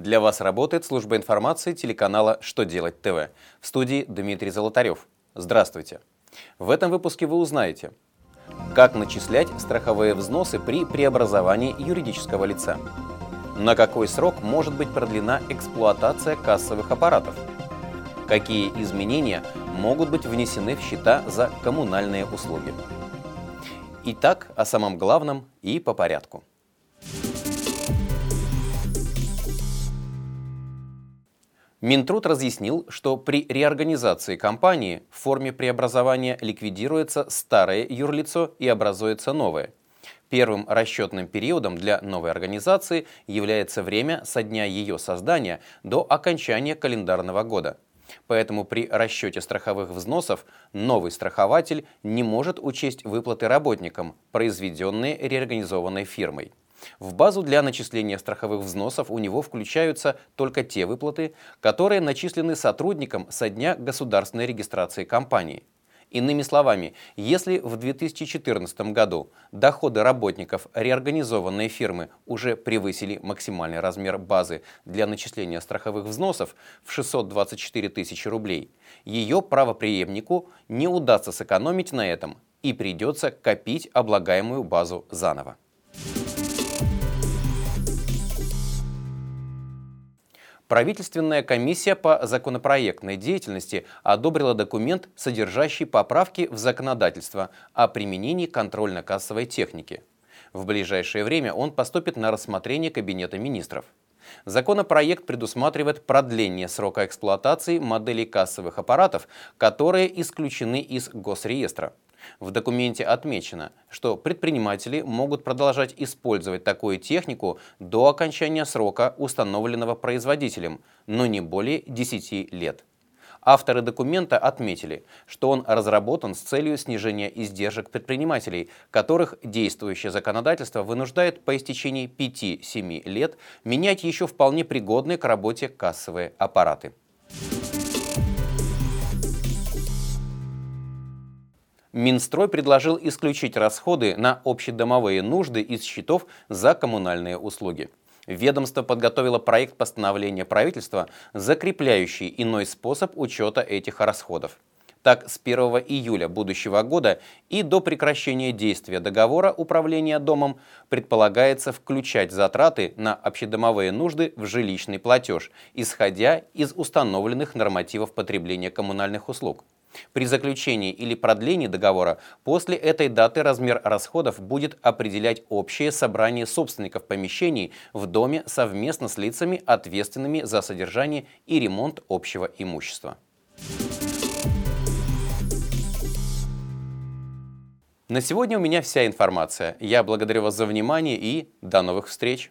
Для вас работает служба информации телеканала «Что делать ТВ». В студии Дмитрий Золотарев. Здравствуйте. В этом выпуске вы узнаете, как начислять страховые взносы при преобразовании юридического лица, на какой срок может быть продлена эксплуатация кассовых аппаратов, какие изменения могут быть внесены в счета за коммунальные услуги. Итак, о самом главном и по порядку. Минтруд разъяснил, что при реорганизации компании в форме преобразования ликвидируется старое юрлицо и образуется новое. Первым расчетным периодом для новой организации является время со дня ее создания до окончания календарного года. Поэтому при расчете страховых взносов новый страхователь не может учесть выплаты работникам, произведенные реорганизованной фирмой. В базу для начисления страховых взносов у него включаются только те выплаты, которые начислены сотрудникам со дня государственной регистрации компании. Иными словами, если в 2014 году доходы работников реорганизованной фирмы уже превысили максимальный размер базы для начисления страховых взносов в 624 тысячи рублей, ее правоприемнику не удастся сэкономить на этом и придется копить облагаемую базу заново. Правительственная комиссия по законопроектной деятельности одобрила документ, содержащий поправки в законодательство о применении контрольно-кассовой техники. В ближайшее время он поступит на рассмотрение Кабинета министров. Законопроект предусматривает продление срока эксплуатации моделей кассовых аппаратов, которые исключены из госреестра. В документе отмечено, что предприниматели могут продолжать использовать такую технику до окончания срока, установленного производителем, но не более 10 лет. Авторы документа отметили, что он разработан с целью снижения издержек предпринимателей, которых действующее законодательство вынуждает по истечении 5-7 лет менять еще вполне пригодные к работе кассовые аппараты. Минстрой предложил исключить расходы на общедомовые нужды из счетов за коммунальные услуги. Ведомство подготовило проект постановления правительства, закрепляющий иной способ учета этих расходов. Так, с 1 июля будущего года и до прекращения действия договора управления домом предполагается включать затраты на общедомовые нужды в жилищный платеж, исходя из установленных нормативов потребления коммунальных услуг. При заключении или продлении договора после этой даты размер расходов будет определять общее собрание собственников помещений в доме совместно с лицами, ответственными за содержание и ремонт общего имущества. На сегодня у меня вся информация. Я благодарю вас за внимание и до новых встреч!